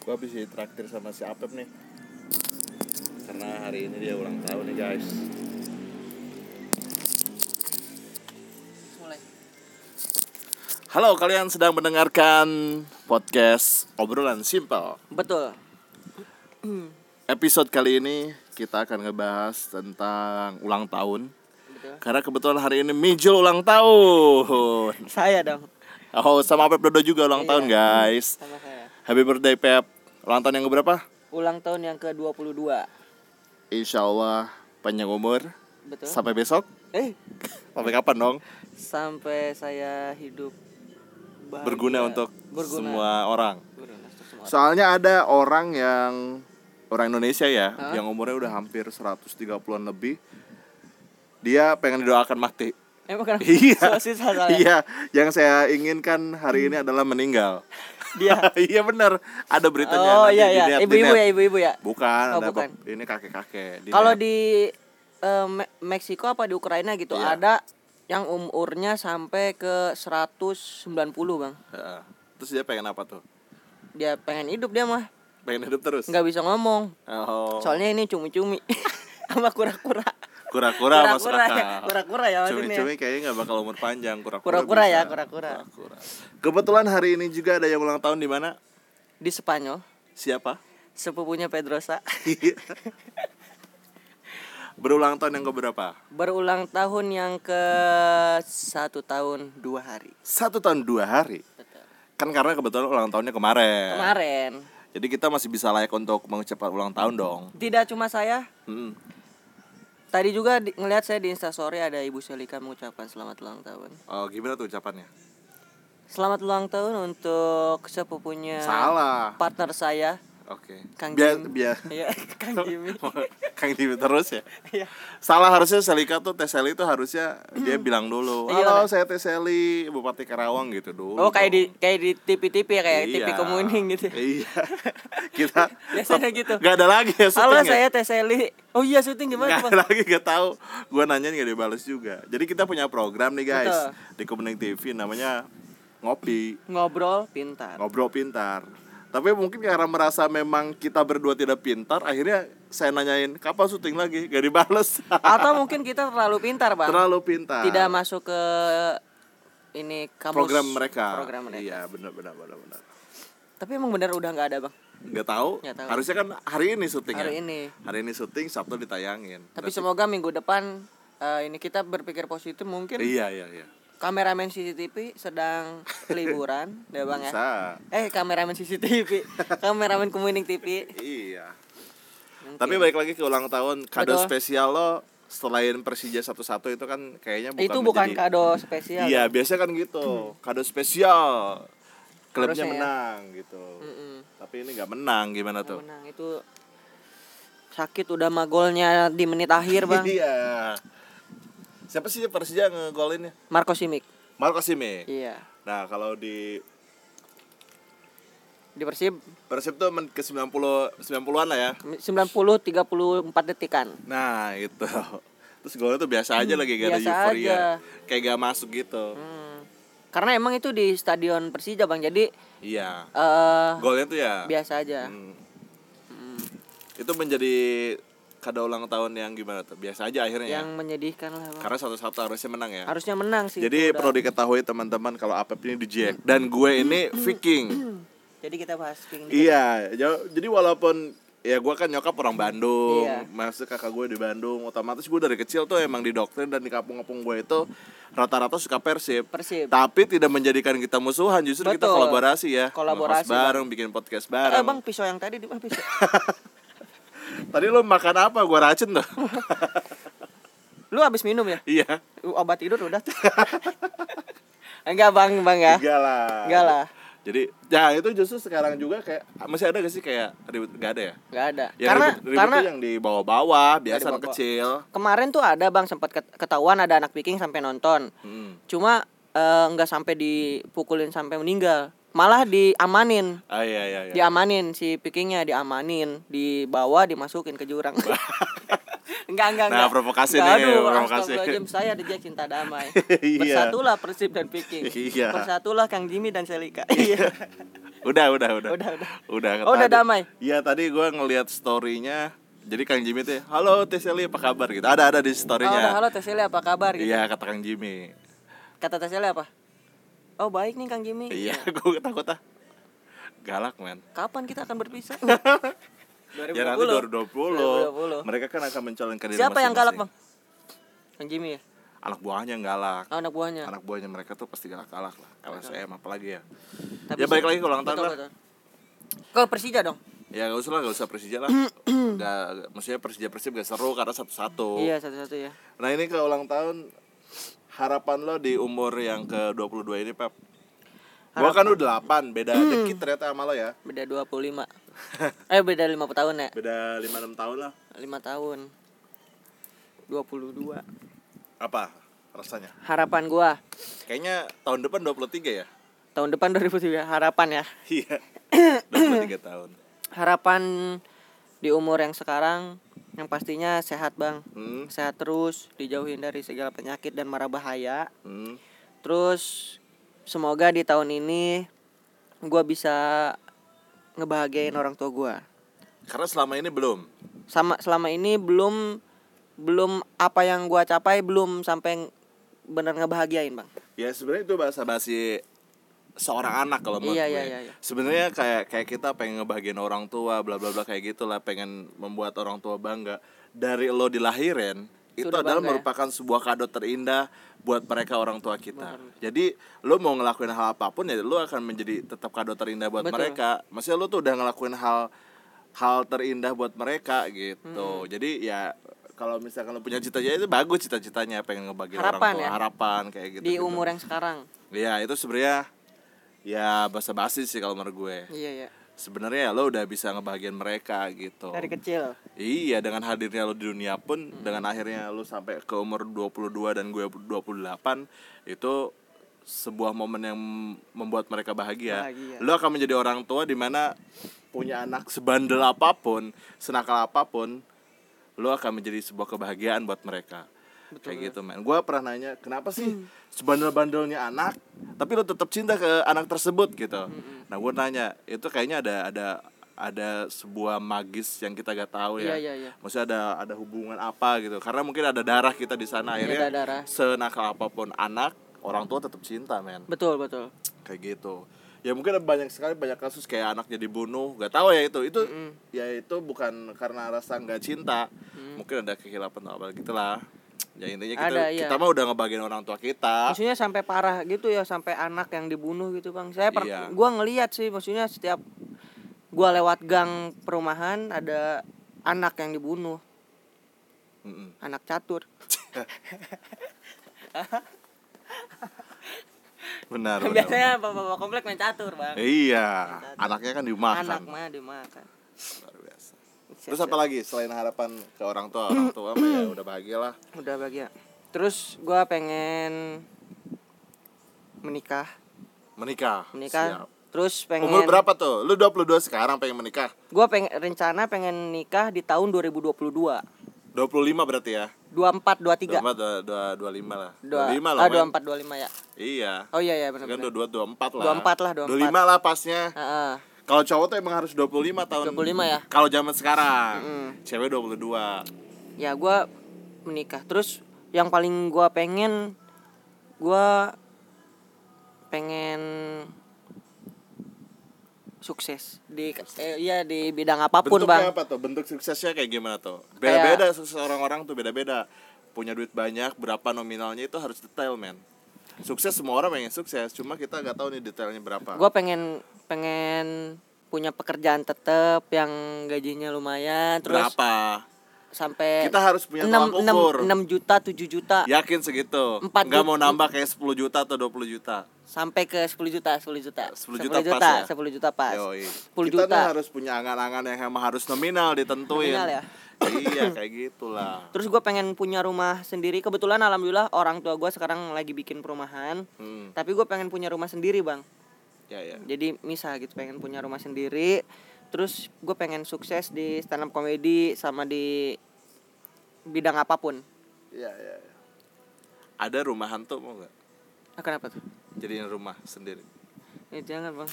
Gue habis traktir sama si Apep nih. Karena hari ini dia ulang tahun nih guys. Mulai. Halo kalian sedang mendengarkan podcast obrolan simple betul. Episode kali ini kita akan ngebahas tentang ulang tahun. Betul. Karena kebetulan hari ini Mijul ulang tahun. Saya dong. Oh sama Pep Dodo juga ulang Iya. tahun guys. Sama saya Happy birthday Pep. Ulang tahun yang keberapa? ulang tahun yang ke 22 Insya Allah panjang umur. Betul. Sampai besok? Eh. Sampai kapan dong? sampai saya hidup bahagia. Berguna untuk Berguna. semua orang. Berguna untuk semua orang. Soalnya ada orang yang Orang Indonesia ya Hah? Yang umurnya udah hampir 130an lebih. Dia pengen didoakan mati. Emang kan Iya. Salah Iya. Yang saya inginkan hari ini adalah meninggal dia Iya bener Ada beritanya oh nanti iya iya ibu-ibu ya ibu-ibu ya Bukan, Oh, ada bukan. ini kakek-kakek. kalau di Me- Meksiko apa di Ukraina gitu Iya. ada yang umurnya sampai ke 190 bang Heeh. Terus dia pengen apa tuh? dia pengen hidup dia mah Pengen hidup terus. nggak bisa ngomong Oh. soalnya ini cumi-cumi sama kura-kura Kura-kura masuk kura-kura ya akal. kura-kura ya Cumi-cumi kayaknya nggak bakal umur panjang. Kura-kura. Kura-kura ya, kura-kura. Kura-kura. Kebetulan hari ini juga ada yang ulang tahun di mana? di Spanyol Siapa? sepupunya Pedrosa Berulang tahun yang keberapa? berulang tahun yang ke satu tahun dua hari Satu tahun dua hari. Betul. Kan karena kebetulan ulang tahunnya kemarin. kemarin Jadi kita masih bisa layak untuk mengucapkan ulang tahun dong. tidak cuma saya Hmm. Tadi juga di, ngelihat saya di instastory ada ibu Selika mengucapkan selamat ulang tahun Oh, gimana tuh ucapannya? selamat ulang tahun untuk sepupunya Salah. partner saya Oke. Kang Biar biar ya Kang Jimmy Kang Jimmy terus ya. Iya. Salah harusnya Selika tuh Teh Seli tuh harusnya dia bilang dulu, Iya, "Halo, saya Teh Seli, Bupati Karawang" gitu dulu. oh kayak di kayak di TV-TV ya kayak TV Iya. kemuning gitu Iya. Kita Biasanya gitu. Gak ada lagi ya halo syuting ya? saya Teseli oh iya syuting gimana Gak Bang? ada lagi gak tahu. Gua nanya gak dibales juga. Jadi kita punya program nih guys Betul. di Kemuning TV namanya ngopi ngobrol pintar ngobrol pintar. Tapi mungkin karena merasa memang kita berdua tidak pintar, akhirnya saya nanyain kapan syuting lagi, gak dibales. atau mungkin kita terlalu pintar bang Terlalu pintar. tidak masuk ke ini kamus program mereka. program mereka Iya, benar benar benar benar. tapi emang benar udah nggak ada bang Nggak tahu. Nggak tahu. Harusnya kan hari ini syuting hari ya. ini Hari ini syuting, Sabtu ditayangin. tapi Berarti- semoga minggu depan eh, ini kita berpikir positif mungkin Iya, iya, iya. Kameramen CCTV sedang liburan ya bang ya eh kameramen CCTV kameramen Kemuning TV Iya. Mungkin. Tapi balik lagi ke ulang tahun, kado Betul. spesial lo selain Persija satu-satu itu kan kayaknya bukan itu bukan menjadi- kado spesial Iya, Bang. biasanya kan gitu. Kado spesial. Klubnya ya. menang gitu. Mm-mm. Tapi ini nggak menang gimana Nggak tuh? menang itu sakit udah mah golnya di menit akhir bang Iya. Siapa sih Persija ngegolinnya? Marco Simic Marco Simic. iya Nah, kalau di di Persib Persib tuh men- ke 90 90-an lah ya. 90 34 detikan Nah, itu. Terus golnya tuh biasa aja lagi Hmm, biasa euforia. aja. Kayak gak masuk gitu. Hmm. Karena emang itu di stadion Persija bang, jadi Iya. eh Golnya tuh ya. biasa aja. Hmm. Itu menjadi kado ulang tahun yang gimana tuh? Biasa aja akhirnya Yang ya. menyedihkan lah bang. Karena satu-satu harusnya menang ya. Harusnya menang sih. Jadi perlu diketahui teman-teman kalau Apep ini di Jack dan gue ini Viking. Jadi kita bahas King. iya, jadi walaupun ya gue kan nyokap orang Bandung, Iya. masuk kakak gue di Bandung, otomatis gue dari kecil tuh emang didoktrin dan di kampung-kampung gue itu rata-rata suka Persib. Persib. Tapi tidak menjadikan kita musuhan, justru kita Betul. kolaborasi ya. Kolaborasi, Nge-host bareng, bikin podcast Eh bareng. bang pisau yang tadi di mana pisau? Tadi lo makan apa? Gue racun tuh. Lu habis minum ya? iya. Obat tidur udah. Enggak bang bang ya? Enggak lah. Enggak lah. Jadi, ya itu justru sekarang juga kayak masih ada gak sih kayak ribut gak ada ya? Enggak ada. Yang karena ribut, ribut karena yang di bawah-bawah, biasa anak kecil. kemarin tuh ada bang sempat ket- ketahuan ada anak Viking sampai nonton. Hmm. Cuma eh, nggak sampai dipukulin sampai meninggal. Malah diamanin. Ah iya iya iya. Diamanin si Vikingnya diamanin, dibawa dimasukin ke jurang. enggak enggak Nah, enggak. provokasi Enggak, nih, aduh, provokasi. astagfirullahaladzim, saya The Jack cinta damai. Iya. Bersatulah Persib dan Viking. Iya. Bersatulah Kang Jimmy dan Selika. Iya. Udah, udah, udah. Udah, udah. Udah, Oh, udah damai? Iya, tadi gua ngelihat story-nya. Jadi Kang Jimmy tuh, halo Teh Sally apa kabar gitu. Ada ada di Oh, story-nya. udah, halo Teh Sally apa kabar gitu. Iya, kata Kang Jimmy. Kata Teh Sally apa? Oh, baik nih Kang Jimmy. Iya, gue takut ah. Galak, men. Kapan kita akan berpisah? Ya nanti 2020. 2020. Mereka kan akan mencalonkan diri Siapa yang galak. Bang? Kang Jimmy ya? Anak buahnya yang galak. Oh, anak buahnya. Anak buahnya mereka tuh pasti galak-galak lah. LSM apalagi ya. Tapi ya balik lagi ke ulang tahun betul, lah. betul. Ke Persija dong. Ya gak usah lah, gak usah Persija lah. gak, maksudnya Persija Persib gak seru karena satu-satu. Iya, satu-satu ya. Nah ini ke ulang tahun harapan lo di umur yang ke 22 ini Pep. Gua kan udah 8, beda dikit ternyata sama lo ya. Beda 25. eh, beda 5 tahun ya? Beda 5-6 tahun lah. 5 tahun. 22. Apa rasanya? Harapan gua Kayaknya tahun depan 23 ya? tahun depan 2003 harapan ya. Iya. 23 tahun. Harapan di umur yang sekarang yang pastinya sehat, Bang. Hmm. Sehat terus, dijauhin dari segala penyakit dan mara bahaya. Hmm. Terus semoga di tahun ini gua bisa ngebahagiain orang tua gua. Karena selama ini belum. Sama selama ini belum belum apa yang gua capai belum sampai bener ngebahagiain, Bang. Ya sebenarnya itu bahasa basi seorang anak kalau menurut Iya, gue. iya, iya, iya. Sebenarnya kayak kayak kita pengen ngebahagiain orang tua, bla bla bla kayak gitulah, pengen membuat orang tua bangga. Dari lo dilahirin, itu, Itu adalah bangga ya? merupakan sebuah kado terindah buat mereka orang tua kita. Jadi lo mau ngelakuin hal apa pun ya lo akan menjadi tetap kado terindah buat Betul. mereka. Maksudnya lo tuh udah ngelakuin hal hal terindah buat mereka gitu. Hmm. Jadi ya kalau misalkan lo punya cita-cita itu bagus cita-citanya pengen Harapan orang tua, ya? harapan kayak gitu. Di umur yang sekarang. Iya itu sebenarnya ya basa-basi sih kalau menurut gue. Iya, iya. Sebenarnya ya lo udah bisa ngebahagiain mereka gitu. Dari kecil. Iya dengan hadirnya lo di dunia pun dengan akhirnya lo sampai ke umur 22 dan gue 28 itu sebuah momen yang membuat mereka bahagia. Bahagia. Lo akan menjadi orang tua di mana punya anak sebandel apa pun, senakal apa pun, lo akan menjadi sebuah kebahagiaan buat mereka. Kayak gitu men. Gue pernah nanya kenapa sih sebandel-bandelnya anak, tapi lo tetap cinta ke anak tersebut gitu. Nah gue nanya itu kayaknya ada ada ada sebuah magis yang kita gak tahu ya. Iya, iya, iya. Maksudnya ada ada hubungan apa gitu. Karena mungkin ada darah kita di sana Iya, akhirnya. ada darah. Senakal apa pun anak, orang tua tetap cinta men Betul, betul. kayak gitu ya mungkin ada banyak sekali banyak kasus kayak anaknya dibunuh nggak tahu ya itu itu ya itu bukan karena rasa nggak cinta mungkin ada kehilapan apa gitulah ya intinya kita Ada, iya. kita mah udah ngebagiin orang tua kita Maksudnya sampai parah gitu ya, sampai anak yang dibunuh gitu, Bang. Saya per- Iya. gua ngelihat sih maksudnya setiap gua lewat gang perumahan ada anak yang dibunuh, Mm-mm. anak catur. benar benar, Biasanya bapak-bapak komplek main catur, Bang. iya anaknya kan dimakan Anak mah dimakan. Biasa terus apa lagi selain harapan ke orang tua orang tua mah ya udah bahagia lah Udah bahagia. Terus gua pengen menikah, menikah menikah. Siap. Terus pengen umur berapa tuh lu 22 sekarang pengen menikah Gua pengen rencana pengen nikah di tahun 2022. 25 berarti ya 24 23. 24 dua, dua, 25 lah Dua, 25 lah ah, men. 24 25 ya. Iya Oh iya iya benar kan benar. 22 24 lah 24 lah, 24. 25 lah pasnya Heeh. Kalau cowok tuh emang harus 25 tahun 25 ya. kalau zaman sekarang Mm. cewek 22 Ya gua menikah. Terus yang paling gua pengen gua pengen sukses di eh, iya di bidang apa pun, bentuknya Bang. apa tuh bentuk suksesnya kayak gimana tuh beda-beda sukses orang-orang tuh beda-beda punya duit banyak berapa nominalnya itu harus detail men sukses semua orang pengen sukses cuma kita nggak tahu nih detailnya berapa. Gua pengen pengen punya pekerjaan tetap yang gajinya lumayan terus berapa sampai kita harus punya 6, tolak ukur 6, juta 7 juta yakin segitu Empat nggak mau nambah kayak 10 juta atau 20 juta sampai ke 10 juta 10 juta 10 juta pas ya? 10 juta pas Yoi. 10 kita juta harus punya angan-angan yang emang harus nominal ditentuin Nominal ya? iya kayak gitulah Terus gue pengen punya rumah sendiri. Kebetulan alhamdulillah orang tua gue sekarang lagi bikin perumahan. hmm. Tapi gue pengen punya rumah sendiri bang. ya ya Jadi misah gitu pengen punya rumah sendiri. Terus gue pengen sukses di stand up comedy sama di bidang apa pun. Iya, iya. iya. Ada rumah hantu mau nggak? Ah, kenapa tuh? Jadiin rumah sendiri. Ya, jangan bang.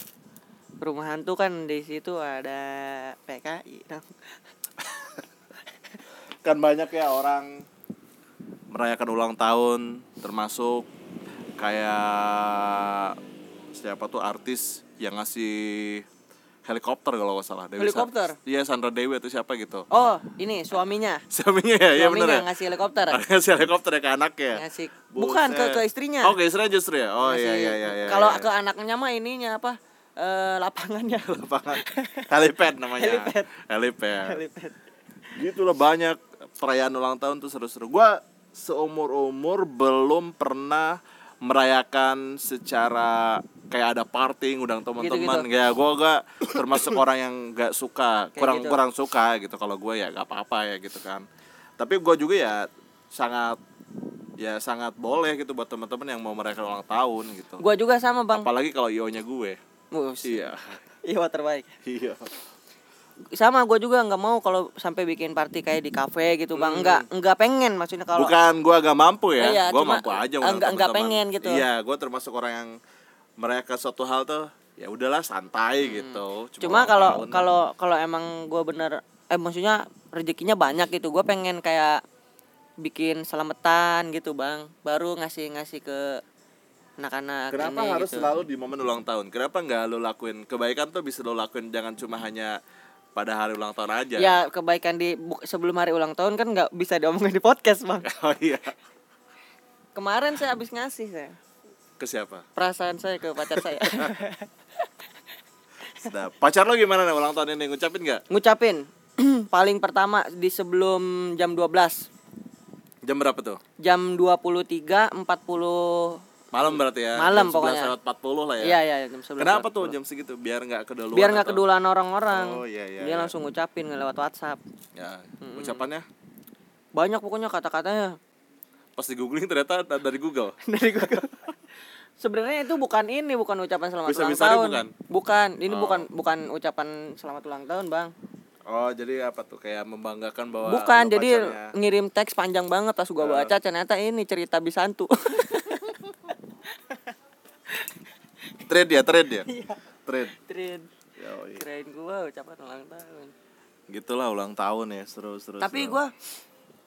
rumah hantu kan di situ ada PKI dong. kan banyak ya orang merayakan ulang tahun termasuk kayak siapa tuh artis yang ngasih helikopter kalau nggak salah Dewi Sa- Helikopter? iya Sandra Dewi atau siapa gitu Oh, ini suaminya. suaminya ya iya bener Suaminya ya ngasih helikopter. ngasih helikopter ya ke anaknya Ngasih bukan ke ke istrinya. oh ke istrinya justru ya oh iya Ngasih- iya iya iya Kalau iya. ke anaknya mah ininya apa? Eh lapangannya. lapangan helipad namanya Helipad. helipad Helipad. gitu loh banyak perayaan ulang tahun tuh seru-seru gua seumur umur belum pernah merayakan secara kayak ada party ngundang teman-teman Gitu-gitu. ya gua gak termasuk orang yang gak suka Kayak kurang gitu. kurang suka gitu kalau gue ya gak apa-apa ya gitu kan tapi gua juga ya sangat ya sangat boleh gitu buat teman-teman yang mau merayakan ulang tahun gitu Gua juga sama, Bang. apalagi kalau io-nya gue Mus. iya Iya, terbaik. iya Sama gua juga nggak mau kalau sampai bikin party kayak di kafe gitu, Bang. Enggak, enggak pengen maksudnya kalau Hmm. Bukan gua agak mampu ya, Iya, gua cuma mampu aja enggak teman-teman. pengen gitu. Iya, gua termasuk orang yang merayakan suatu hal tuh ya udahlah santai gitu. Hmm. Cuma ulang kalau kalau kalau emang gue bener eh maksudnya rezekinya banyak gitu gue pengen kayak bikin selamatan gitu bang baru ngasih ngasih ke anak-anak Kenapa ini harus gitu. selalu di momen ulang tahun? Kenapa nggak lo lakuin kebaikan tuh bisa lo lakuin jangan cuma hanya pada hari ulang tahun aja. ya kebaikan di sebelum hari ulang tahun kan nggak bisa diomongin di podcast bang Oh iya. kemarin saya habis ngasih saya Ke siapa? perasaan saya ke pacar saya Sedap. Pacar lo gimana nih ulang tahun ini? Ngucapin nggak? ngucapin paling pertama di sebelum jam 12 Jam berapa tuh? jam 23.40 Malam berarti ya. Malam jam 11 pokoknya. lewat 40 lah ya. iya iya jam 11 Kenapa tuh jam segitu? Biar nggak keduluan. biar nggak keduluan orang-orang Oh, iya, iya, dia iya. langsung ngucapin lewat WhatsApp Ya, ucapannya banyak pokoknya kata-katanya pas di googling ternyata da- dari Google. dari Google sebenarnya itu bukan ini bukan ucapan selamat ulang Bisa-bisanya tahun bukan? bukan ini Oh. bukan bukan ucapan selamat ulang tahun bang Oh, jadi apa tuh kayak membanggakan bahwa bukan jadi pacarnya- ngirim teks panjang banget pas gua baca ternyata ini cerita bisantu trade ya, trade ya. Iya. Trade. Keren. Yoi. keren gua ucapan ulang tahun Gitulah ulang tahun ya, seru-seru. tapi gua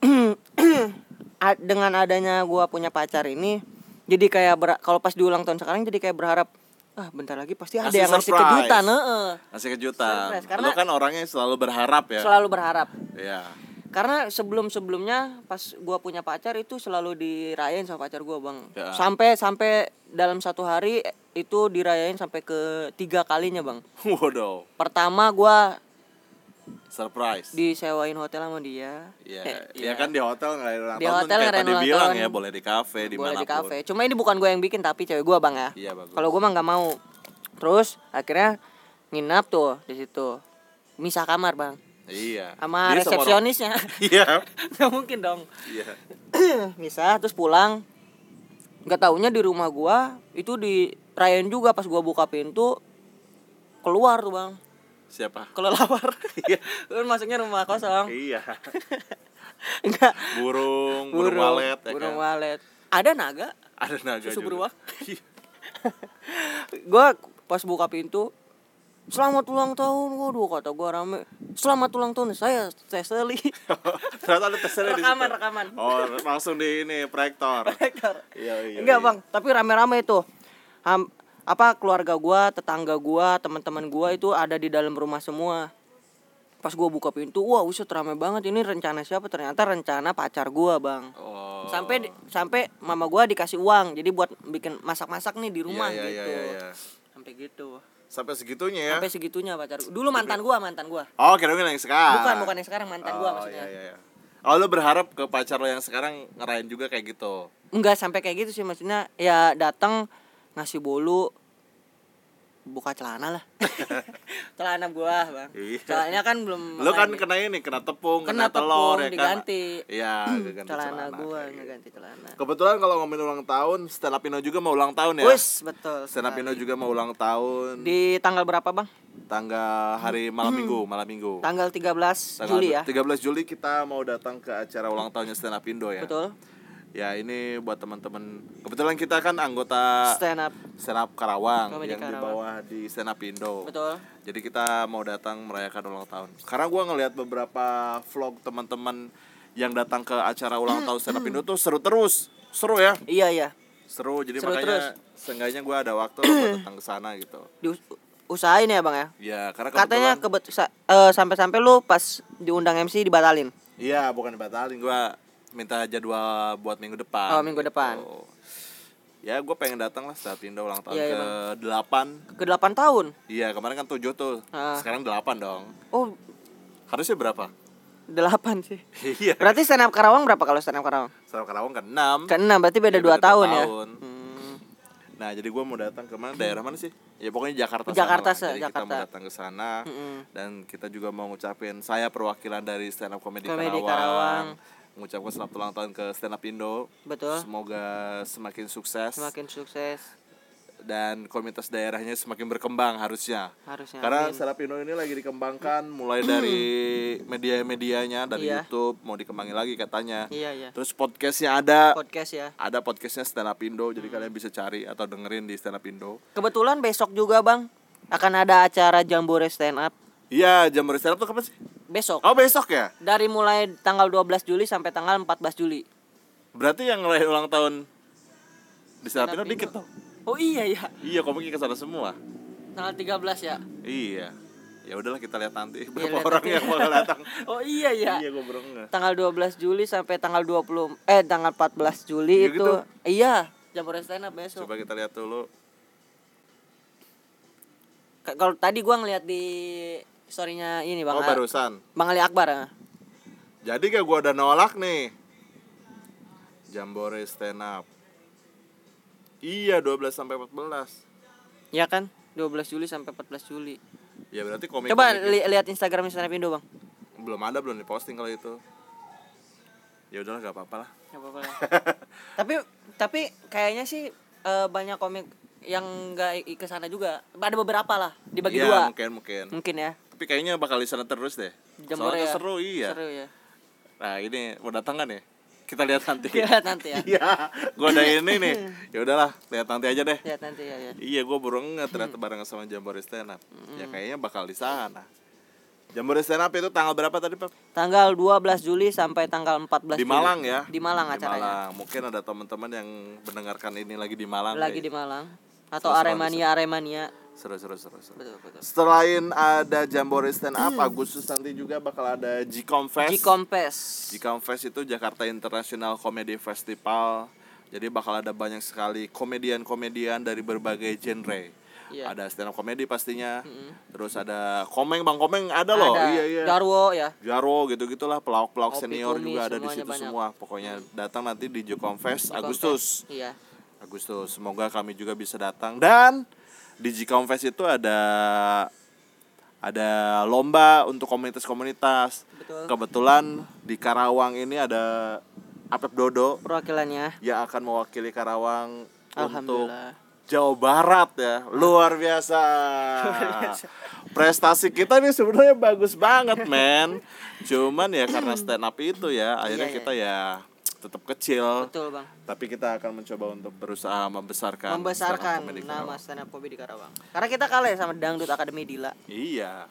a- dengan adanya gua punya pacar ini jadi kayak ber- kalau pas di ulang tahun sekarang jadi kayak berharap ah bentar lagi pasti ada Ngasih yang ngasih kejutan heeh. ngasih kejutan. Surprise, karena- Lo kan orangnya selalu berharap ya. selalu berharap Iya. Karena sebelum sebelumnya pas gua punya pacar itu selalu dirayain sama pacar gua bang. Ya. sampai sampai dalam satu hari itu dirayain sampai ke tiga kalinya bang. Waduh, pertama gua surprise. disewain hotel sama dia. Iya, Eh, ya kan di hotel ngerayain ulang Di hotel tadi ulang bilang ya, boleh di kafe, di boleh di kafe cuma ini bukan gue yang bikin tapi cewek gua bang ya. Iya, bagus. kalau gua mah nggak mau. Terus akhirnya nginap tuh di situ. Misah kamar bang Iya. sama Dia resepsionisnya Iya. nggak mungkin dong Iya. misah terus pulang nggak taunya di rumah gua itu dirayain juga pas gua buka pintu keluar tuh bang Siapa? kelelawar Iya. kan masuknya rumah kosong Iya. enggak Burung, burung, walet ya burung kan? walet ada naga Ada naga Susu juga. beruang. Iya. gua pas buka pintu Selamat ulang tahun, waduh kata gua rame. Selamat ulang tahun saya Cecily. Ternyata ada tesnya di Rekaman, situ. rekaman. Oh, langsung di ini proyektor. Iya, iya. Enggak iya. bang, tapi rame-rame itu. Ham, apa keluarga gua, tetangga gua, teman-teman gua itu ada di dalam rumah semua. Pas gua buka pintu, wah uset rame banget. Ini rencana siapa? Ternyata rencana pacar gua bang. Oh. Sampai di- sampai mama gua dikasih uang, jadi buat bikin masak-masak nih di rumah Iya, iya, gitu. iya, iya. Sampai gitu. Sampai segitunya ya. Sampai segitunya pacar. Dulu mantan gua, mantan gua. Oh, kira-kira yang sekarang. Bukan, bukan yang sekarang mantan gua Oh, maksudnya. Iya, iya, iya. Oh, lu berharap ke pacar lo yang sekarang ngerayain juga kayak gitu. Enggak sampai kayak gitu sih maksudnya ya datang ngasih bolu buka celana lah. celana gua, Bang. Iya. Soalnya kan belum Lu kan kena ini, kena tepung, Kena kena, telur tepung, ya kan. diganti. Iya, diganti celana gua kayak gitu. ngeganti celana. Kebetulan kalau ngomongin ulang tahun, Stand Up Indo juga mau ulang tahun ya. Wis, betul. Sekali. Indo juga mau ulang tahun. Di tanggal berapa, Bang? tanggal hari malam minggu, malam minggu. Tanggal 13 Tanggal Juli ya. 13 Juli kita mau datang ke acara ulang tahunnya Stand Up Indo ya. Betul. Ya ini buat teman-teman. Kebetulan kita kan anggota stand up stand up Karawang Komedi yang di bawah di stand up Indo. betul Jadi kita mau datang merayakan ulang tahun. Karena gua ngelihat beberapa vlog teman-teman yang datang ke acara ulang tahun stand up Indo tuh seru terus. Seru ya? iya iya Seru. Jadi Seru makanya seenggaknya gua ada waktu buat datang ke sana gitu. Dius- usahain ya bang ya Ya, karena katanya kebet eh, sampai-sampai lu pas diundang MC dibatalin Iya, bukan dibatalin. Gua minta jadwal buat minggu depan. Oh, minggu depan. Ya, gue pengen datang lah saat Indo ulang tahun iya, ke delapan. ke 8 tahun Iya, kemarin kan tujuh tuh. Ah. Sekarang delapan dong. oh Harusnya berapa? 8 sih Iya. berarti stand up Karawang berapa kalau stand up Karawang Sama Karawang kan enam. ke 6 berarti beda Iya, 2 beda dua tahun, ya tahun. Hmm. Nah, jadi gue mau datang ke mana? Daerah mana sih? Ya pokoknya Jakarta. Jakarta, sana Jadi kita Jakarta. mau datang ke sana Mm-mm. dan kita juga mau ngucapin saya perwakilan dari stand up comedy, Comedy Karawang. Karawang. Mengucapkan selamat ulang tahun ke stand up Indo. betul Semoga semakin sukses semakin sukses dan komunitas daerahnya semakin berkembang harusnya. harusnya Karena amin. Serap Indo ini lagi dikembangkan mulai dari media-medianya dari Iya. YouTube mau dikembangin lagi katanya. iya iya Terus podcastnya ada, podcast ya ada podcastnya Stand Up Indo, jadi kalian bisa cari atau dengerin di Stand Up Indo. kebetulan besok juga bang akan ada acara jambore stand up Iya, jam stand up tuh kapan sih? besok Oh besok ya? dari mulai tanggal 12 Juli sampai tanggal 14 Juli Berarti yang ngerayain ulang tahun di Stand Up Up dikit tuh. oh iya ya Iya, komiknya ke sana semua. tanggal 13 ya Iya. Ya udahlah kita lihat nanti Iya, berapa lihat orang nanti. yang bakal datang. oh iya ya Iya, gue baru tanggal 12 Juli sampai tanggal 20 eh tanggal 14 Juli Iya itu gitu. iya jambore stand up besok Coba kita lihat dulu. Ka- kalau tadi gua ngeliat di storynya ini bang Oh, barusan. bang Ali Akbar ya. Jadi kayak gua udah nolak nih. Jambore stand up. Iya, 12 sampai 14. ya kan 12 Juli sampai 14 Juli Ya berarti komik coba li- lihat Instagram stand up Indo bang belum ada belum diposting kalau itu. Ya udahlah gak apa-apa lah. Nggak apa-apa lah. tapi tapi kayaknya sih eh, banyak komik yang nggak i- ke sana juga ada beberapa lah dibagi Iya, dua mungkin mungkin. mungkin ya Tapi kayaknya bakal di sana terus deh. Jambore Soalnya ya seru iya. seru ya Nah, ini mau datang kan ya? Kita lihat nanti. lihat nanti ya Iya, gua ada ini nih. Ya udahlah, lihat nanti aja deh. lihat nanti ya, ya. Iya, gue baru nggak ternyata bareng sama Jambore Stand Up. Ya kayaknya bakal di sana. Jambore Stand Up itu tanggal berapa tadi, Pak? tanggal 12 Juli sampai tanggal 14 Di Juli. Malang ya? di Malang Di acaranya Malang. Mungkin ada teman-teman yang mendengarkan ini lagi di Malang. lagi kayak. di Malang atau Seru-seru Aremania Aremania Seru, seru, seru, seru. betul betul Selain ada Jambore Stand Up, Agustus nanti juga bakal ada G-Com Fest. G-Com Fest G-Com Fest itu Jakarta International Comedy Festival. Jadi bakal ada banyak sekali komedian-komedian dari berbagai genre. Iya. Ada stand up comedy pastinya. Terus ada komeng Bang Komeng ada loh. ada Iya iya. Jarwo ya Jarwo gitu-gitulah pelawak-pelawak Opi senior Kumis, juga ada di situ banyak. semua. Pokoknya datang nanti di G-Com Fest G-Com Agustus. Iya Agustus. Semoga kami juga bisa datang dan di G-Com Fest itu ada ada lomba untuk komunitas-komunitas. betul Kebetulan di Karawang ini ada Apep Dodo perwakilannya yang akan mewakili Karawang untuk Jawa Barat ya. Luar biasa. Prestasi kita nih sebenarnya bagus banget, men. Cuman ya karena stand up itu ya, akhirnya Iya, iya. kita ya tetap kecil. betul bang Tapi kita akan mencoba untuk berusaha membesarkan stand up membesarkan nama stand up comedy Karawang karena kita kalah ya sama Dangdut Akademi Dila Iya.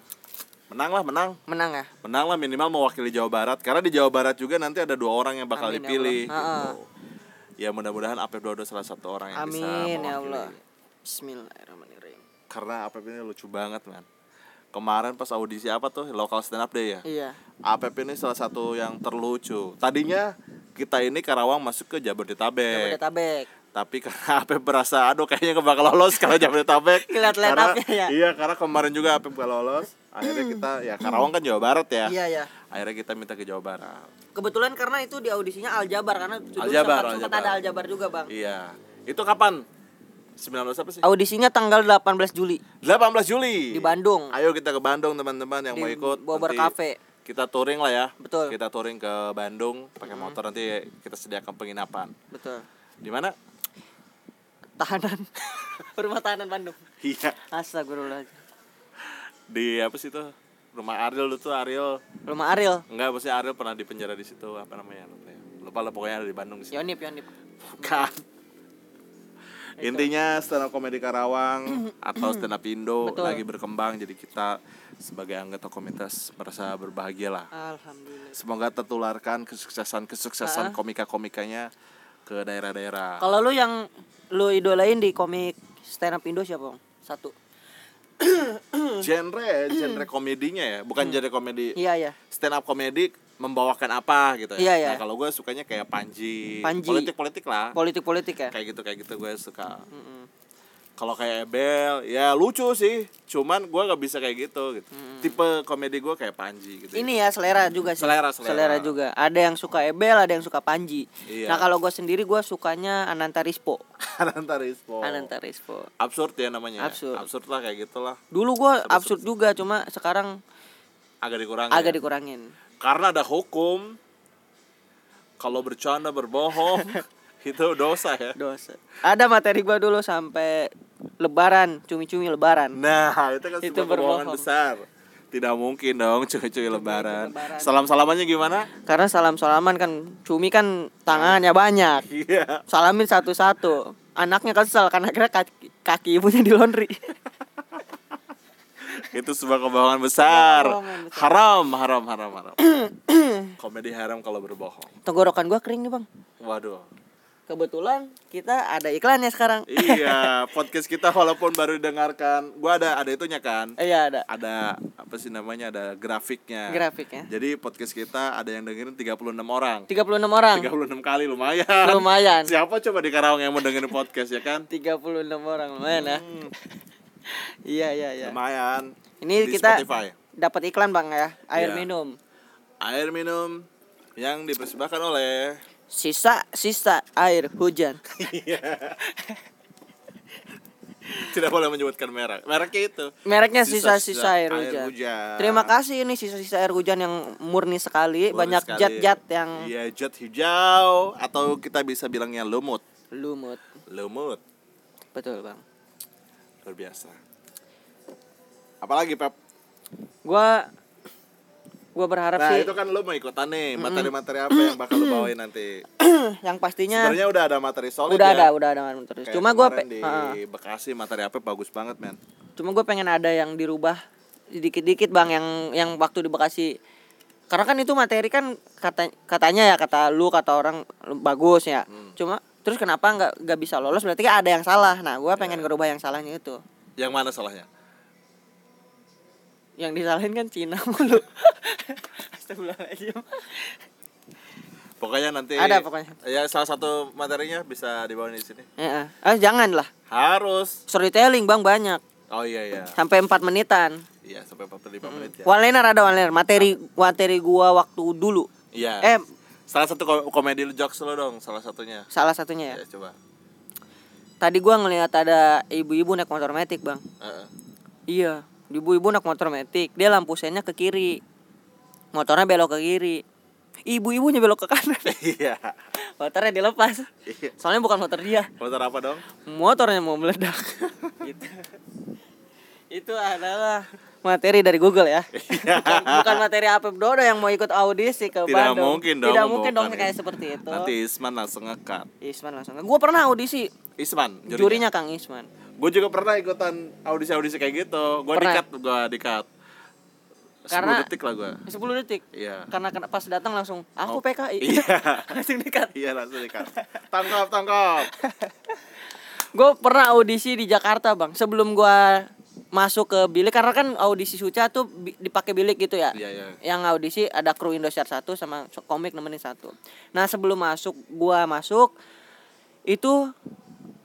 Menang lah, menang. menang ya Menang lah minimal mewakili Jawa Barat karena di Jawa Barat juga nanti ada dua orang yang bakal Amin, ya dipilih Allah. gitu. Ya mudah-mudahan Apep Dodo salah satu orang yang bisa amin ya. Allah Bismillahirrahmanirrahim Karena Apep ini lucu banget, man. Kemarin pas audisi apa tuh? Local Stand Up Day ya? iya Apep ini salah satu yang terlucu. Tadinya kita ini Karawang masuk ke Jabodetabek. Jabodetabek Tapi karena Apep berasa aduh kayaknya gak bakal lolos kalau Jabodetabek. Lihat line Karena- ya. Iya, karena kemarin juga Apep gak lolos. Akhirnya kita ya Karawang kan Jawa Barat ya. iya ya Akhirnya kita minta ke Jawa Barat. kebetulan karena itu di audisinya Aljabar karena Aljabar, sempat, sempat Aljabar. ada Aljabar juga bang Iya. Itu kapan? 19 apa sih? audisinya tanggal 18 Juli 18 Juli. di Bandung Ayo kita ke Bandung teman-teman yang di mau ikut. Bobor Cafe Kita touring lah ya. Betul. Kita touring ke Bandung pakai motor nanti kita sediakan penginapan. betul Di mana? tahanan rumah tahanan Bandung Iya. Astagfirullah Di apa sih tuh? Rumah Ariel tuh Ariel. rumah Ariel Enggak, maksudnya Ariel pernah di penjara di situ apa namanya? lupa ya. lupa lah pokoknya ada di Bandung sih Yonip Yonip bukan intinya stand up komedi Karawang atau stand up Indo Betul. lagi berkembang jadi kita sebagai anggota komunitas merasa berbahagia lah. Alhamdulillah. Semoga tertularkan kesuksesan kesuksesan Ah. komika komikanya ke daerah-daerah. Kalau lu yang lu idolain di komik stand up Indo siapa bang? Satu. Genre genre komedinya ya bukan genre komedi. Iya iya. Stand up komedi membawakan apa gitu ya. Iya, iya. nah kalau gue sukanya kayak Panji, Panji. politik politik lah. Politik politik ya. Kayak gitu kayak gitu gue suka. Mm-mm. kalau kayak Ebel ya lucu sih. Cuman gue gak bisa kayak gitu gitu. Tipe komedi gue kayak Panji gitu ini ya selera juga sih. Selera, selera. juga. Ada yang suka Ebel ada yang suka Panji. Iya. nah kalau gue sendiri gue sukanya Ananta Rispo. Ananta Rispo. Ananta Rispo. Absurd ya namanya ya? Absurd. absurd lah kayak gitulah. Dulu gue absurd. juga cuma sekarang agak dikurangin agak ya. Karena ada hukum kalau bercanda berbohong itu dosa ya dosa ada materi gue dulu sampai lebaran cumi-cumi lebaran Nah, itu kan Itu sebuah kebohongan berbohong. besar. Tidak mungkin dong cuy-cuy lebaran. lebaran. Salam-salamannya gimana? karena salam salaman kan cumi kan tangannya banyak Iya. salamin satu-satu anaknya kesel karena akhirnya kaki, kaki ibunya di laundry Itu sebuah kebohongan besar. Kebohongan besar. Haram, haram, haram, haram. Komedi haram kalau berbohong. tenggorokan gua kering nih bang Waduh. kebetulan kita ada iklannya sekarang Iya, podcast kita walaupun baru didengarkan, gua ada ada itunya kan. Iya ada Ada apa sih namanya? Ada grafiknya. grafiknya Jadi podcast kita ada yang dengerin 36 orang. 36 orang 36 kali lumayan. lumayan Siapa coba di Karawang yang mau dengerin podcast ya kan? 36 orang lumayan ya iya iya iya Lumayan. ini Di kita dapat iklan bang ya air Iya. minum Air minum yang dipersembahkan oleh sisa sisa air hujan tidak boleh menyebutkan merek. Mereknya itu. mereknya Sisa-sisa air, air hujan. hujan. terima kasih ini sisa-sisa air hujan yang murni sekali Boleh banyak zat-zat yang Iya, jet hijau atau kita bisa bilangnya lumut. lumut Lumut. betul bang Luar biasa. Apalagi, Pep? gua gua berharap Nah, sih itu kan lu mau ikutan nih. Materi-materi apa yang bakal lu bawain nanti? yang pastinya Sebenarnya udah ada materi solid udah ya. ada udah ada terus Kayak cuma pe- di. Bekasi materi apa bagus banget, men. cuma gue pengen ada yang dirubah dikit-dikit bang yang yang waktu di Bekasi karena kan itu materi kan kata katanya ya kata lu kata orang bagus ya Hmm. cuma terus kenapa nggak nggak bisa lolos berarti kan ada yang salah nah gue pengen Ya. ngerubah yang salahnya itu Yang mana salahnya? yang disalahin kan Cina mulu Astagfirullahaladzim Pokoknya nanti Ada pokoknya. Ya salah satu materinya bisa dibawain di sini. ya, ah jangan lah Harus. storytelling bang banyak Oh iya iya. sampai 4 menitan Iya, sampai 45 menit ya. one liner ada one liner materi materi gua waktu dulu Iya. eh Salah satu ko- komedi lu jokes lo dong, salah satunya. salah satunya ya Ya, coba. tadi gua ngelihat ada ibu-ibu naik motor metik bang Heeh. Iya, ibu-ibu naik motor metik, dia lampu sennya ke kiri. Motornya belok ke kiri. Ibu-ibunya belok ke kanan. Iya. Motornya dilepas. Iya. Soalnya bukan motor dia, Motor apa dong? motornya mau meledak. gitu. Itu adalah materi dari Google ya. bukan, bukan materi Apep Dodo yang mau ikut audisi ke Tidak Bandung. mungkin dong Tidak mungkin dong kayak seperti itu. Nanti Isman langsung ngekat. Isman langsung. Gue pernah audisi, Isman, jurinya. jurinya Kang Isman. Gue juga pernah ikutan audisi-audisi kayak gitu. Gue dikat, gue dikat. 10 Karena- detik lah gue. 10 detik. Iya. Karena kena- pas datang langsung aku Oh, PKI. iya. langsung dekat. Iya langsung dikat. Tangkap, tangkap. Gue pernah audisi di Jakarta bang. Sebelum gua masuk ke bilik karena kan audisi Suca tuh dipakai bilik gitu ya. Iya, iya. Yang audisi ada kru Indosiar satu sama komik nemenin satu. Nah sebelum masuk gua masuk itu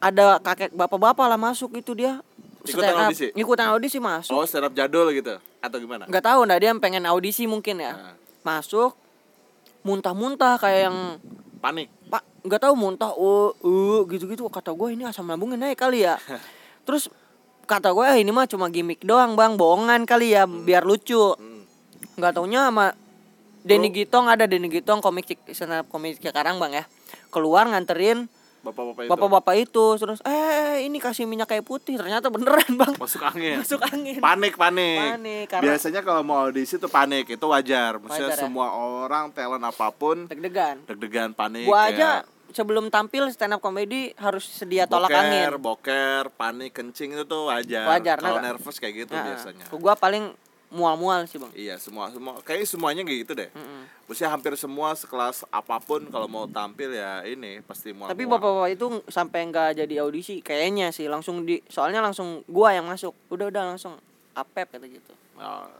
ada kakek bapak-bapak lah masuk itu dia Ikutan up. audisi? Ikutan audisi masuk. Oh, stand up jadul gitu atau gimana? Nggak tahu nah dia pengen audisi mungkin ya. Nah, Masuk muntah-muntah kayak yang panik. pak nggak tahu muntah oh uh, gitu-gitu kata gue ini asam lambungnya naik kali ya terus kata gue "Eh, ini mah cuma gimmick doang bang. Bohongan kali ya biar lucu. Hmm. nggak taunya sama Denny Gitong ada Denny Gitong komik stand up komik Cikarang bang ya. Keluar nganterin bapak-bapak itu. bapak-bapak itu terus eh ini kasih minyak kayu putih. Ternyata beneran bang. Masuk angin. Masuk angin. Panik panik. Panik, karena- biasanya kalau mau audisi tuh panik itu wajar. Maksudnya Wajar ya? semua orang talent apa pun deg-degan. deg-degan panik gua aja sebelum tampil stand up comedy harus sedia tolak boker, angin. boker panik kencing itu tuh wajar, Wajar, kalau nah, nervous kayak gitu Nah, biasanya. gua paling mual-mual sih bang. Iya semua semua kayak semuanya kayak gitu deh. Mm-mm. Maksudnya hampir semua sekelas apa pun kalau mau tampil ya ini pasti mau tapi bapak-bapak itu sampai nggak jadi audisi kayaknya sih langsung di soalnya langsung gua yang masuk. Udah udah langsung apep kata gitu. Nah,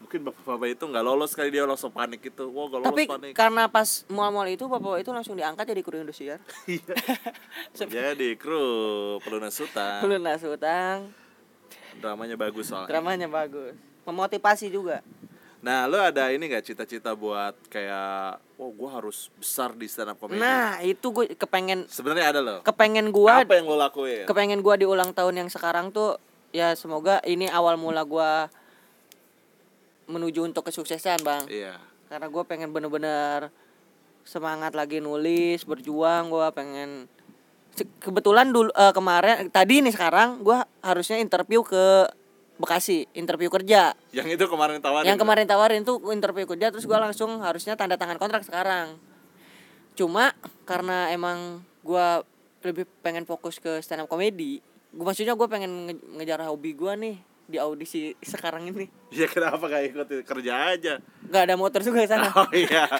mungkin bapak-bapak itu nggak lolos kali dia langsung panik gitu. Wah gak lolos tapi panik. karena pas mual-mual itu bapak itu langsung diangkat jadi kru indosiar. Jadi kru pelunas utang lunas utang dramanya bagus soalnya. Dramanya bagus. Memotivasi juga. Nah lo ada ini nggak cita-cita buat kayak oh gue harus besar di stand up comedy? Nah itu gue kepengen sebenarnya ada lo kepengen gua apa yang lo lakuin? kepengen gua di ulang tahun yang sekarang tuh ya semoga ini awal mula gua menuju untuk kesuksesan bang. Iya. Karena gue pengen bener-bener semangat lagi nulis berjuang gue pengen kebetulan dulu eh, kemarin tadi nih sekarang gue harusnya interview ke Bekasi interview kerja. Yang itu kemarin tawarin yang kemarin tawarin tuh interview kerja terus gue langsung harusnya tanda tangan kontrak sekarang. Cuma karena emang gue lebih pengen fokus ke stand up comedy gue maksudnya gue pengen nge- ngejar hobi gue nih di audisi sekarang ini. Ya kenapa gak ikut? Kerja aja. Nggak ada motor juga di sana. Oh iya.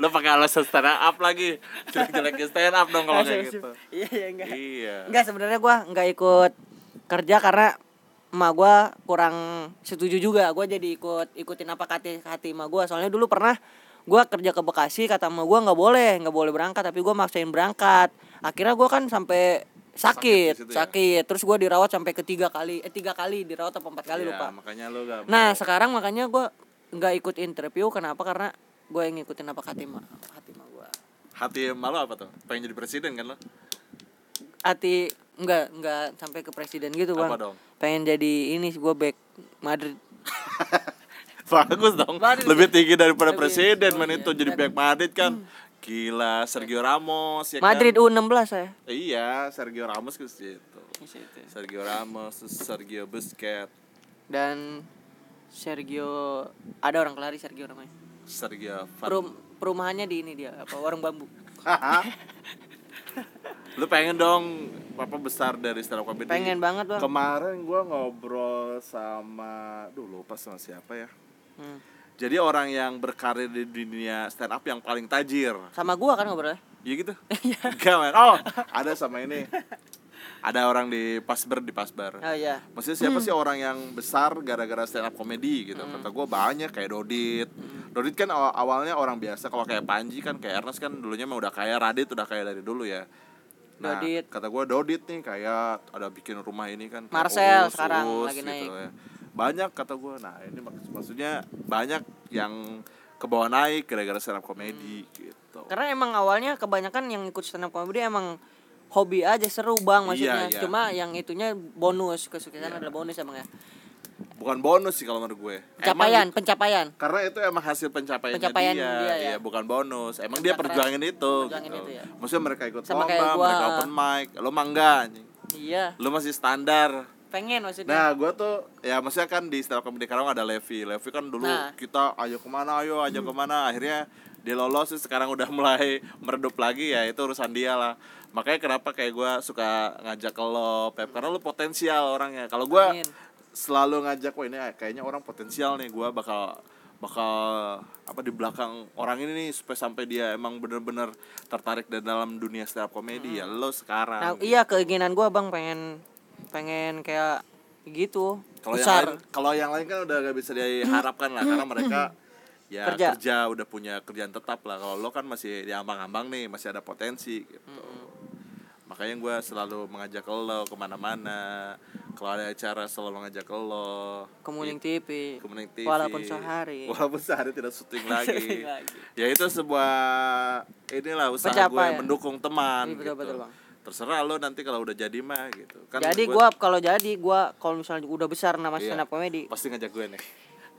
Lo pakai alasan stand up lagi. Jelek-jelek stand up dong kalau kayak gitu. Iya iya enggak iya. Enggak sebenarnya gua nggak ikut kerja karena emak gua kurang setuju juga. Gua jadi ikut ikutin apa kata hati emak gua. Soalnya dulu pernah gua kerja ke Bekasi kata emak gua nggak boleh, nggak boleh berangkat tapi gua maksain berangkat. Akhirnya gua kan sampai Sakit sakit, situ sakit, ya? Terus gua dirawat sampai ketiga kali, eh tiga kali dirawat apa empat kali Iya, lupa. makanya lo gak Nah sekarang makanya gua nggak ikut interview. Kenapa? Karena gue yang ngikutin apa kata emak hati emak gua. hati malu apa tuh pengen jadi presiden kan lo Hati nggak nggak sampai ke presiden gitu bang. apa dong pengen jadi ini gue back Madrid bagus dong Madrid lebih tinggi daripada Lebih- presiden oh man iya. itu jadi back Madrid kan gila Sergio Ramos ya Madrid kan? U16 saya iya Sergio Ramos ke situ. Sergio Ramos Sergio Busquets. Dan Sergio ada orang kelari Sergio namanya? Sergio Van Perum, perumahannya di ini dia apa warung bambu? Lu pengen dong apa besar dari stand up comedy? Pengen banget bang. Kemarin gua ngobrol sama duh lupa sama siapa ya. Hmm. Jadi orang yang berkarir di dunia stand up yang paling tajir. Sama gua kan ngobrolnya? Iya gitu? Enggak men. Oh ada sama ini. Ada orang di Pasber di Pasbar oh iya. Maksudnya siapa sih orang yang besar gara-gara stand up comedy gitu Kata gue banyak kayak Dodit. Dodit kan aw- awalnya orang biasa. Kalau kayak Panji kan kayak Ernest kan dulunya mah udah kaya. Radit udah kaya dari dulu ya. Nah Dodit. kata gue Dodit nih kayak ada bikin rumah ini kan. Kayak Marcel Uus, sekarang Uus lagi naik. ya. Banyak kata gue Nah ini mak- maksudnya banyak yang ke bawah naik gara-gara stand up comedy gitu. Karena emang awalnya kebanyakan yang ikut stand up comedy emang hobi aja seru bang maksudnya. Iya, iya. cuma yang itunya bonus kesuksesan adalah bonus emang ya. Bukan bonus sih kalau menurut gue. Pencapaian Emang- pencapaian. Karena itu emang hasil pencapaiannya Pencapaian dia, dia, ya. iya, bukan bonus. Emang dia perjuangin itu Perjuangin gitu. itu, ya. maksudnya mereka ikut Sama lomba mereka open mic. Lo mah enggak anjing. iya. Lo masih standar pengen maksudnya. Nah gue tuh ya maksudnya kan di stand up comedy Karawang ada Levi. Levi kan dulu Nah. kita ayo ke mana ayo ayo ke mana. Akhirnya dia lolos sekarang udah mulai meredup lagi ya itu urusan dia lah. Makanya kenapa kayak gue suka ngajak ke lo Pep? Karena lo potensial orangnya. Kalau gue selalu ngajak wah ini kayaknya orang potensial nih. Gue bakal bakal apa di belakang orang ini nih supaya sampai dia emang bener-bener tertarik dan dalam dunia stand up comedy ya lo sekarang. Nah, iya keinginan gua bang pengen pengen kayak gitu kalau yang lain kalau yang lain kan udah gak bisa diharapkan lah karena mereka ya Kerja. kerja. udah punya kerjaan tetap lah kalau lo kan masih di ambang-ambang nih masih ada potensi gitu makanya gue selalu mengajak lo ke mana-mana kalau ada acara selalu mengajak lo kemuning TV Kemuning TV. walaupun sehari walaupun sehari tidak syuting lagi lagi. ya itu sebuah inilah usaha gue Pencapaian. mendukung teman Iya, betul, gitu betul, Bang. Terserah lo nanti kalau udah jadi mah gitu kan jadi gua gua kalau jadi gua kalau misalnya udah besar nama Iya. stand up comedy pasti ngajak gue nih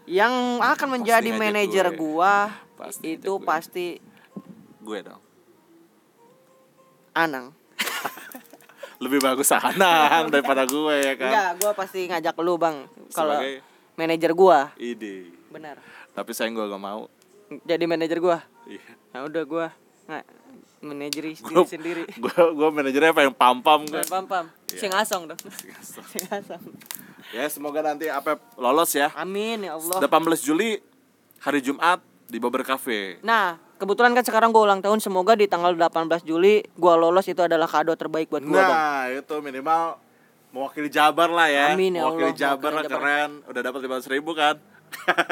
yang akan menjadi manajer gue. gua Pasti itu gue. pasti gue dong Anang lebih bagus Anang daripada gue ya kan Enggak, gua pasti ngajak lu, Bang. Kalau Sebagai- manajer gua. ide Benar. tapi saya gue gak mau Jadi manajer gua. iya Nah, udah gua nggak gue sendiri. gue gue manajernya apa yang pam pam kan Pam pam. Iya. Sing asong dong. Sing asong. ya semoga nanti apa lolos ya Amin ya Allah. 18 Juli hari Jumat di Bobber Cafe Nah, kebetulan kan sekarang gua ulang tahun. Semoga di tanggal 18 Juli gua lolos itu adalah kado terbaik buat gua, Bang. nah itu minimal mewakili Jabar lah ya Amin, ya mewakili Allah, Jabar lah mewakili Jabar. keren udah dapat 500 ribu kan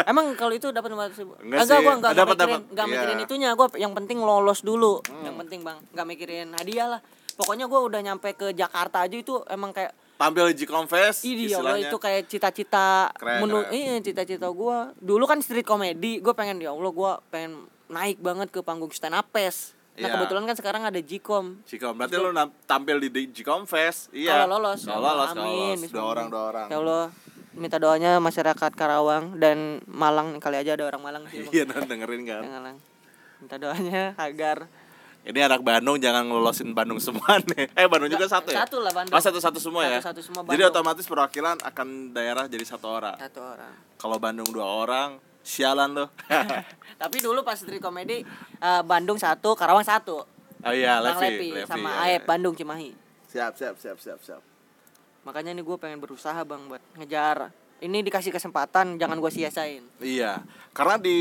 Emang kalau itu dapat 500 ribu? Enggak Enggak, gua enggak, Dapat, mikirin, dapat. enggak Iya. mikirin itunya. Gua yang penting lolos dulu. Yang penting, Bang. Enggak mikirin hadiah lah. Pokoknya gua udah nyampe ke Jakarta aja itu emang kayak tampil di G-Confess Ih, ya Allah itu kayak cita-cita menu iya cita-cita gua. Dulu kan street comedy, gua pengen ya Allah gua pengen naik banget ke panggung stand up fest. Nah, Iya. kebetulan kan sekarang ada Gcom. G-Com berarti lu nam- tampil di G-Confess iya Kalau lolos, kalau lolos kalau lolos dua orang dua orang Ya Allah, minta doanya masyarakat Karawang dan Malang kali aja ada orang Malang sih. Iya dengerin kan Malang. Minta doanya agar ini anak Bandung jangan ngelolosin Bandung semua nih eh Bandung juga satu ya satu lah Bandung. Oh, satu-satu semua ya Satu-satu semua jadi Bandung. otomatis perwakilan akan daerah jadi satu orang satu orang. kalau Bandung dua orang sialan loh Tapi dulu pas street comedy eh, Bandung satu, Karawang satu. oh iya Levi, Levi, sama ya, Aep ya. Bandung Cimahi. siap siap siap siap siap Makanya nih gue pengen berusaha bang buat ngejar. Ini dikasih kesempatan, jangan gue sia-siain. Iya, karena di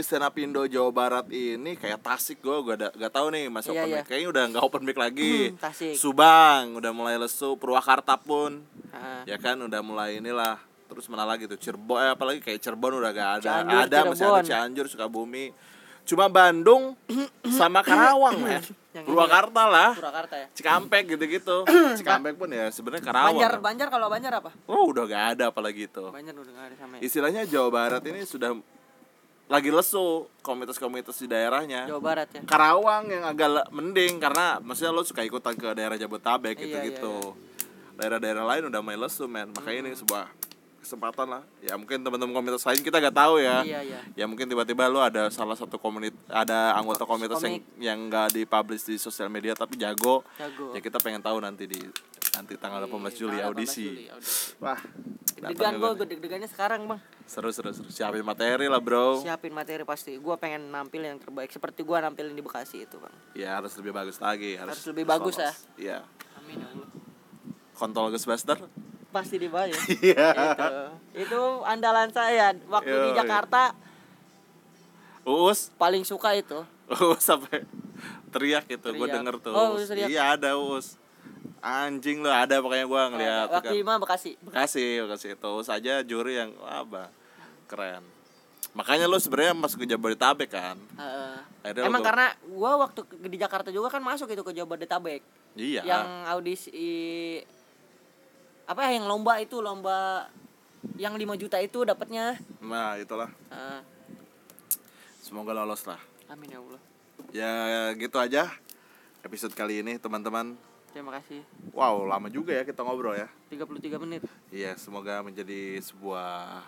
stand up Indo Jawa Barat ini kayak Tasik gue, gue gak tahu nih masih Iya, open iya. mic. Kayaknya udah nggak open mic lagi. Hmm, Tasik. Subang udah mulai lesu, Purwakarta pun, Nah, ya kan udah mulai inilah. Terus mana lagi tuh Cirebon, eh, apalagi kayak Cirebon udah gak ada, Cianjur, ada masih ada Cirebon. Cianjur, Sukabumi. Cuma Bandung sama Karawang ini Purwakarta lah, Purwakarta ya. Cikampek gitu-gitu. Cikampek pun ya sebenarnya Karawang. Banjar, Banjar kalau Banjar apa? Oh udah gak ada apalagi itu Banjar udah gak ada sama ya. istilahnya Jawa Barat ini sudah lagi lesu komunitas-komunitas di daerahnya. Jawa Barat ya. Karawang yang agak mending karena maksudnya lo suka ikutan ke daerah Jabotabek Iya, gitu-gitu. Daerah-daerah lain udah mulai lesu men. Makanya ini sebuah kesempatan lah. Ya mungkin teman-teman komunitas lain kita gak tahu ya. Iya iya. Ya mungkin tiba-tiba lo ada salah satu komunitas ada anggota Ko- komunitas yang komik. yang nggak dipublish di sosial media tapi jago. Jago. Ya kita pengen tahu nanti di nanti tanggal 18 Juli Tanggal 18 audisi. Juli, audisi. Wah, Deg-degan gue, nih. deg-degannya sekarang bang. Seru seru seru. Siapin materi lah, Bro. Siapin materi pasti. Gue pengen nampil yang terbaik seperti gue nampilin di Bekasi itu bang. Ya harus lebih bagus lagi, harus, Harus lebih bagus lolos. Iya. Amin ya Allah. Kontol Ghostbuster. Pasti dibayar. Iya. itu, itu andalan saya waktu di Yoi. Jakarta Uus, paling suka itu. Uus sampai teriak gitu, gue denger tuh. Oh, Uus. Teriak. Iya ada Uus. Anjing lo ada pokoknya gue ngeliat. waktu di mana Bekasi. Bekasi, Bekasi itu Uus aja juri yang wah bah, keren. Makanya lo sebenarnya masuk ke Jabodetabek kan? Heeh. Akhirnya Emang lo- karena gua waktu di Jakarta juga kan masuk itu ke Jabodetabek. Iya. Yang audisi apa ya yang lomba itu lomba yang 5 juta itu dapatnya. Nah itulah. Heeh. Semoga lolos lah. amin ya Allah. Ya gitu aja episode kali ini teman-teman. Terima kasih. Wow lama juga ya kita ngobrol ya. 33 menit Iya, semoga menjadi sebuah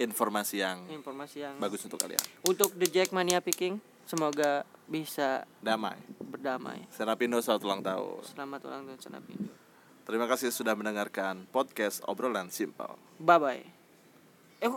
informasi yang informasi yang bagus untuk kalian. untuk The Jackmania Picking semoga bisa Damai. berdamai. Serapindo selamat ulang tahun. Selamat ulang tahun Senapindo. Terima kasih sudah mendengarkan podcast obrolan simpel. Bye bye. Eh,